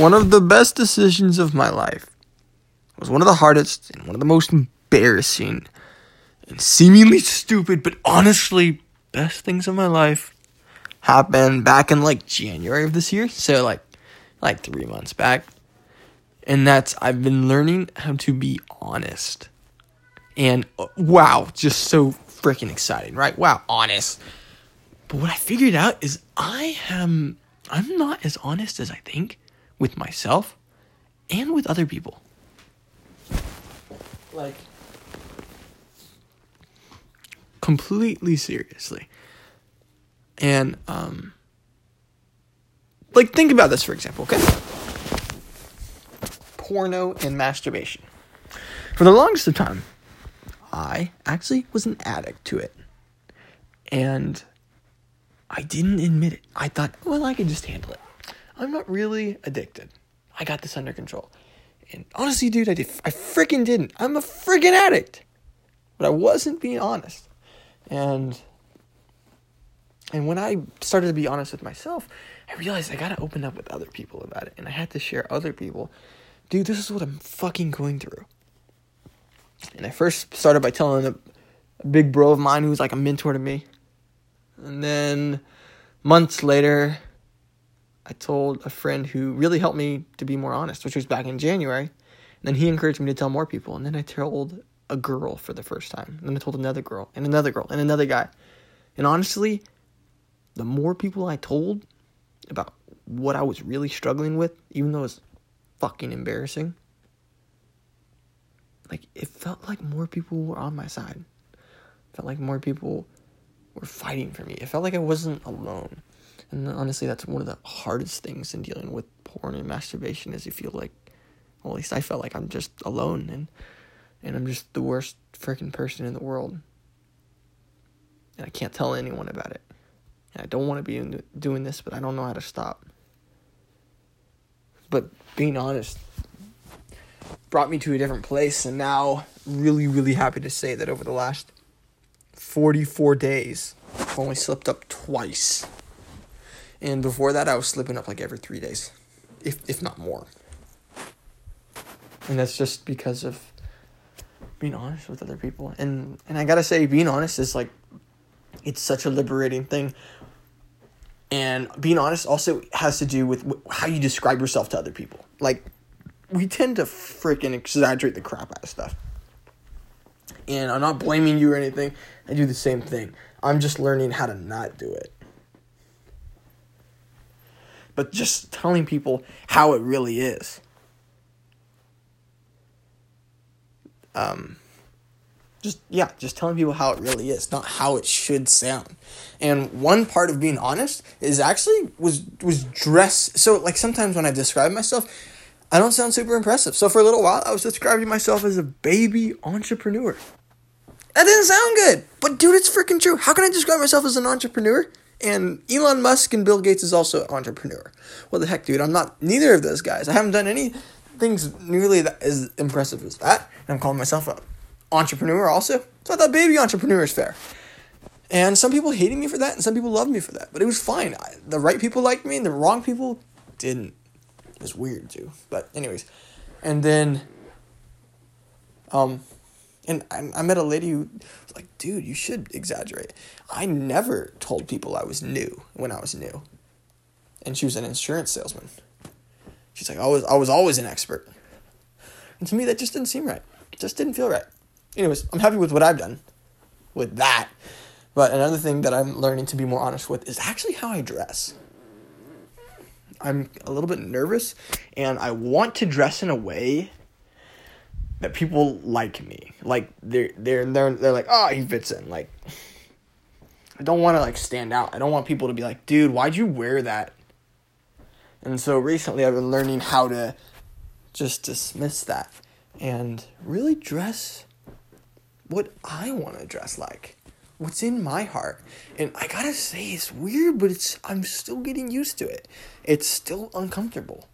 one of the best decisions of my life. Was one of the hardest and one of the most embarrassing and seemingly stupid, but honestly best things of my life happened back in like January of this year. So like like 3 months back. And that's I've been learning how to be honest. And uh, wow, just so freaking exciting, right? Wow, honest. But what I figured out is I am I'm not as honest as I think with myself and with other people. Like completely seriously. And um like think about this for example, okay? Porno and masturbation. For the longest of time, I actually was an addict to it. And I didn't admit it. I thought, well, I can just handle it. I'm not really addicted. I got this under control. And honestly, dude, I did. I freaking didn't. I'm a freaking addict. But I wasn't being honest. And and when I started to be honest with myself, I realized I gotta open up with other people about it. And I had to share other people. Dude, this is what I'm fucking going through. And I first started by telling a, a big bro of mine who was like a mentor to me. And then months later, I told a friend who really helped me to be more honest, which was back in January. And then he encouraged me to tell more people. And then I told a girl for the first time. And then I told another girl, and another girl, and another guy. And honestly, the more people I told about what I was really struggling with, even though it's fucking embarrassing, like it felt like more people were on my side. It felt like more people were fighting for me. It felt like I wasn't alone. And honestly, that's one of the hardest things in dealing with porn and masturbation is you feel like, well, at least I felt like I'm just alone and and I'm just the worst freaking person in the world. And I can't tell anyone about it. And I don't want to be doing this, but I don't know how to stop. But being honest brought me to a different place, and now really, really happy to say that over the last 44 days, I've only slipped up twice. And before that, I was slipping up like every three days, if if not more. And that's just because of being honest with other people. And and I gotta say, being honest is like, it's such a liberating thing. And being honest also has to do with how you describe yourself to other people. Like, we tend to freaking exaggerate the crap out of stuff. And I'm not blaming you or anything. I do the same thing. I'm just learning how to not do it. But just telling people how it really is. Um, just yeah, just telling people how it really is, not how it should sound. And one part of being honest is actually was was dress. So like sometimes when I describe myself, I don't sound super impressive. So for a little while, I was describing myself as a baby entrepreneur. That didn't sound good, but dude, it's freaking true. How can I describe myself as an entrepreneur? And Elon Musk and Bill Gates is also an entrepreneur. What the heck, dude? I'm not neither of those guys. I haven't done any things nearly that as impressive as that. And I'm calling myself an entrepreneur also. So I thought baby entrepreneur is fair. And some people hated me for that, and some people loved me for that. But it was fine. I, the right people liked me, and the wrong people didn't. It was weird too. But anyways, and then, um, and I, I met a lady who was like, dude, you should exaggerate. I never told people I was new when I was new. And she was an insurance salesman. She's like, I was, I was always an expert. And to me, that just didn't seem right. It just didn't feel right. Anyways, I'm happy with what I've done with that. But another thing that I'm learning to be more honest with is actually how I dress. I'm a little bit nervous and I want to dress in a way that people like me. Like they're they're they're they're like, oh, he fits in. Like I don't want to like stand out. I don't want people to be like, dude, why'd you wear that? And so recently I've been learning how to just dismiss that and really dress what I want to dress like. What's in my heart. And I gotta say, it's weird, but it's I'm still getting used to it. It's still uncomfortable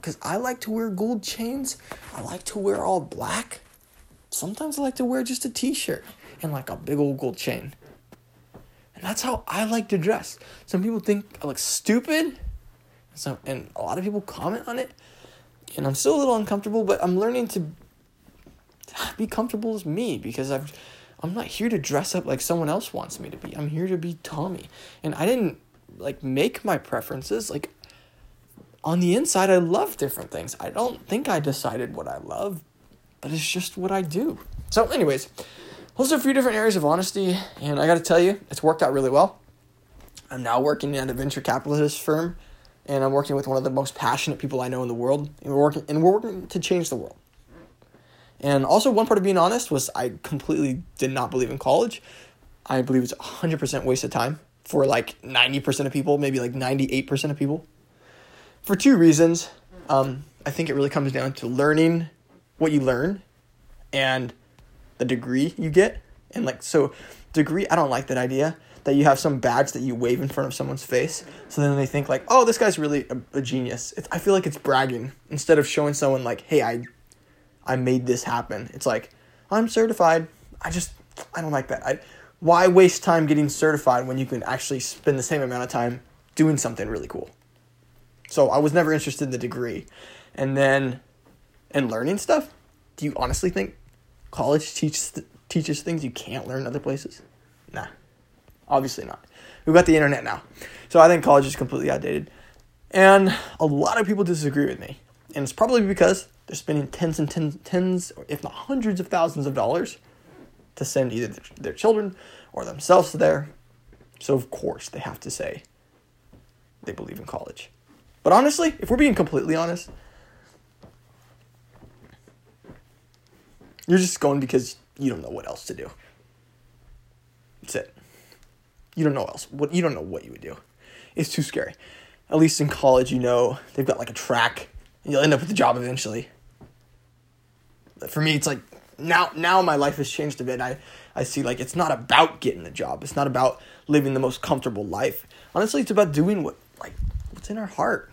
because I like to wear gold chains. I like to wear all black. Sometimes I like to wear just a t shirt and like a big old gold chain. And that's how I like to dress. Some people think I look stupid, So and a lot of people comment on it, and I'm still a little uncomfortable, but I'm learning to be comfortable as me because I've I'm not here to dress up like someone else wants me to be. I'm here to be Tommy. And I didn't like make my preferences. Like on the inside I love different things. I don't think I decided what I love, but it's just what I do. So anyways, those are a few different areas of honesty and I got to tell you, it's worked out really well. I'm now working at a venture capitalist firm and I'm working with one of the most passionate people I know in the world. And we're working and we're working to change the world. And also, one part of being honest was I completely did not believe in college. I believe it's 100% waste of time for like 90% of people, maybe like 98% of people. For two reasons. Um, I think it really comes down to learning what you learn and the degree you get. And like, so, degree, I don't like that idea that you have some badge that you wave in front of someone's face. So then they think, like, oh, this guy's really a, a genius. I feel like it's bragging instead of showing someone, like, hey, I I made this happen. It's like, I'm certified. I just, I don't like that. I, why waste time getting certified when you can actually spend the same amount of time doing something really cool? So I was never interested in the degree. And then, and learning stuff, do you honestly think college teaches, teaches things you can't learn other places? Nah, obviously not. We've got the internet now. So I think college is completely outdated. And a lot of people disagree with me. And it's probably because they're spending tens and tens, tens, if not hundreds of thousands of dollars to send either their children or themselves there. So, of course, they have to say they believe in college. But honestly, if we're being completely honest, you're just going because you don't know what else to do. That's it. You don't know else. What you don't know what you would do. It's too scary. At least in college, you know they've got like a track, and you'll end up with a job eventually But for me, it's like now now my life has changed a bit. I I see like it's not about getting a job. It's not about living the most comfortable life. Honestly, it's about doing what like what's in our heart.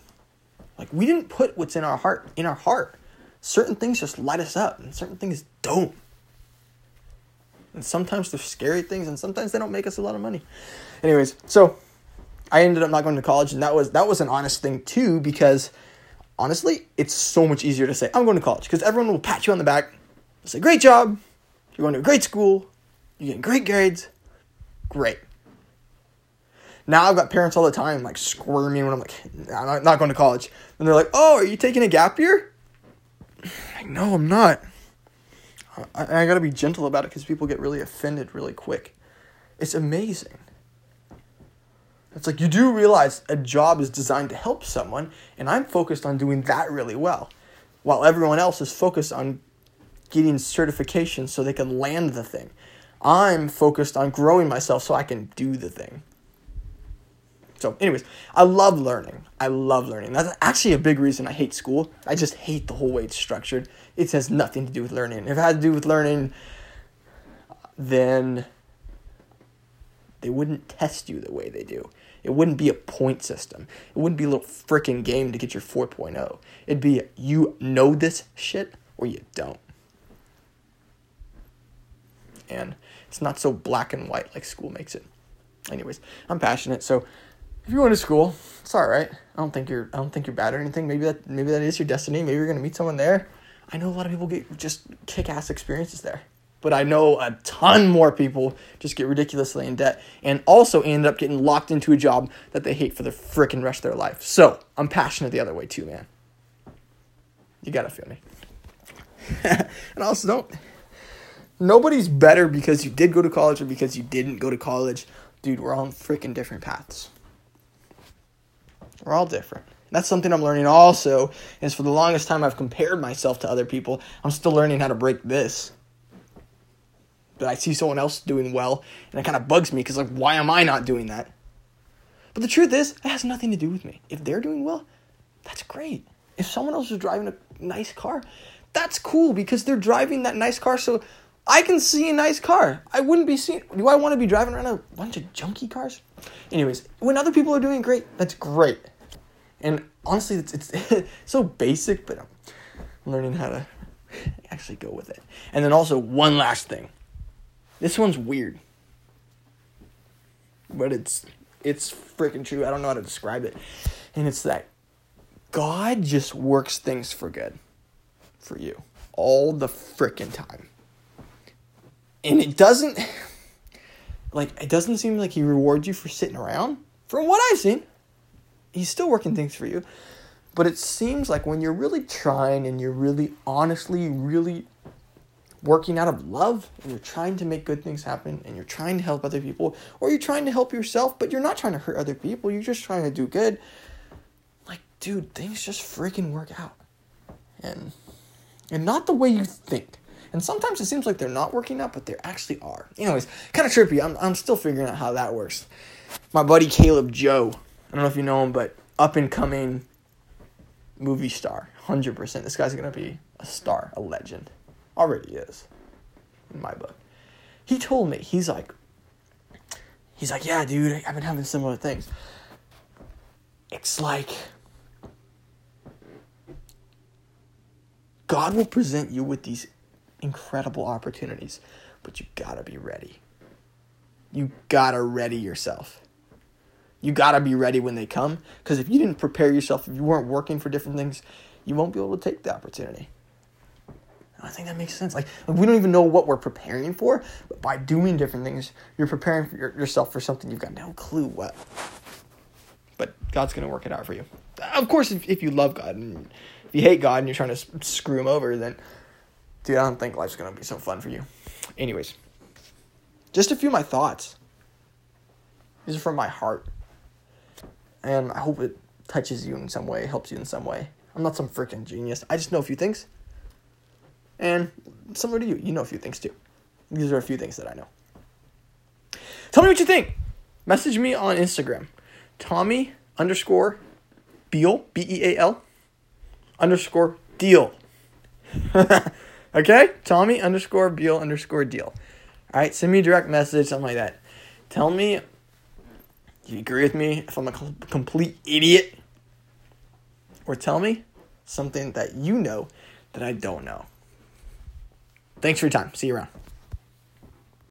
Like we didn't put what's in our heart in our heart. Certain things just light us up, and certain things don't. And sometimes they're scary things, and sometimes they don't make us a lot of money. Anyways, so I ended up not going to college, and that was that was an honest thing too because honestly, it's so much easier to say, I'm going to college because everyone will pat you on the back, say, Great job. You're going to a great school. You're getting great grades. Great. Now I've got parents all the time like squirming when I'm like, I'm not going to college. And they're like, Oh, are you taking a gap year? Like, no, I'm not. I, I gotta be gentle about it because people get really offended really quick. It's amazing. It's like you do realize a job is designed to help someone, and I'm focused on doing that really well, while everyone else is focused on getting certification so they can land the thing. I'm focused on growing myself so I can do the thing. So, anyways, I love learning. I love learning. That's actually a big reason I hate school. I just hate the whole way it's structured. It has nothing to do with learning. If it had to do with learning, then they wouldn't test you the way they do. It wouldn't be a point system. It wouldn't be a little freaking game to get your 4.0. It'd be you know this shit or you don't. And it's not so black and white like school makes it. Anyways, I'm passionate, so if you're going to school, it's all right. I don't think you're I don't think you're bad or anything. Maybe that maybe that is your destiny. Maybe you're going to meet someone there. I know a lot of people get just kick-ass experiences there but I know a ton more people just get ridiculously in debt and also end up getting locked into a job that they hate for the freaking rest of their life. So I'm passionate the other way too, man. You gotta feel me. and also don't. Nobody's better because you did go to college or because you didn't go to college. Dude, we're on freaking different paths. We're all different. That's something I'm learning also. Is for the longest time I've compared myself to other people. I'm still learning how to break this but I see someone else doing well, and it kind of bugs me because like, why am I not doing that? But the truth is, it has nothing to do with me. If they're doing well, that's great. If someone else is driving a nice car, that's cool because they're driving that nice car. So I can see a nice car. I wouldn't be seeing. Do I want to be driving around a bunch of junky cars? Anyways, when other people are doing great, that's great. And honestly, it's it's so basic, but I'm learning how to actually go with it. And then also one last thing. This one's weird. But it's it's freaking true. I don't know how to describe it. And it's that God just works things for good for you all the freaking time. And it doesn't like it doesn't seem like he rewards you for sitting around. From what I've seen, he's still working things for you. But it seems like when you're really trying and you're really honestly really working out of love and you're trying to make good things happen and you're trying to help other people or you're trying to help yourself but you're not trying to hurt other people you're just trying to do good like dude things just freaking work out. And and not the way you think. And sometimes it seems like they're not working out but they actually are. Anyways kind of trippy. I'm, I'm still figuring out how that works. My buddy caleb joe i don't know if you know him but up and coming movie star 100% this guy's gonna be a star a legend already is in my book. He told me, he's like, he's like, yeah, dude, I've been having similar things. It's like God will present you with these incredible opportunities, but you gotta be ready. You gotta ready yourself. You gotta be ready when they come, because if you didn't prepare yourself, if you weren't working for different things, you won't be able to take the opportunity. I think that makes sense. Like, we don't even know what we're preparing for, but by doing different things, you're preparing for your, yourself for something you've got no clue what. But God's gonna work it out for you. Of course, if, if you love God and if you hate God and you're trying to screw him over, then dude, I don't think life's gonna be so fun for you. Anyways, just a few of my thoughts. These are from my heart, and I hope it touches you in some way, helps you in some way. I'm not some freaking genius. I just know a few things and similar to you, you know a few things too. These are a few things that I know. Tell me what you think. Message me on Instagram. Tommy underscore Beal, B E A L, underscore deal. okay? Tommy underscore Beal underscore deal. All right, send me a direct message, something like that. Tell me you agree with me if I'm a complete idiot, or tell me something that you know that I don't know. Thanks for your time. See you around.